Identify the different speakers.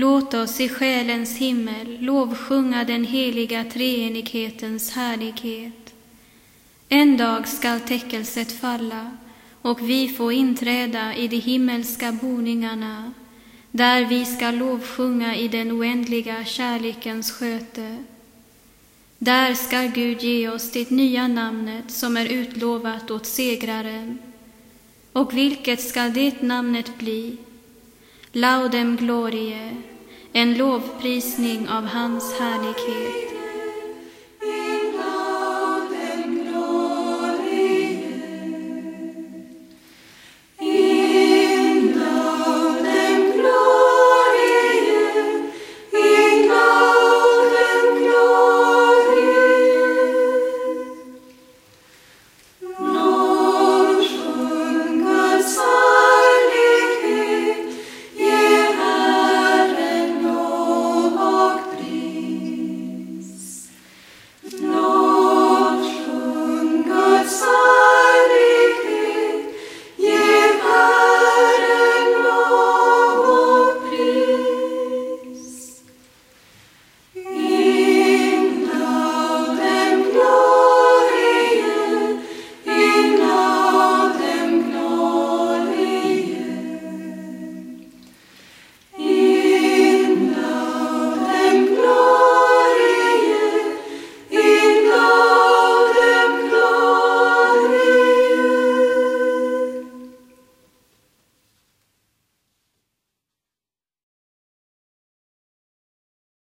Speaker 1: Låt oss i själens himmel lovsjunga den heliga treenighetens härlighet. En dag skall täckelset falla och vi få inträda i de himmelska boningarna, där vi skall lovsjunga i den oändliga kärlekens sköte. Där skall Gud ge oss det nya namnet som är utlovat åt segraren. Och vilket skall det namnet bli? Laudem glorie, en lovprisning av hans härlighet.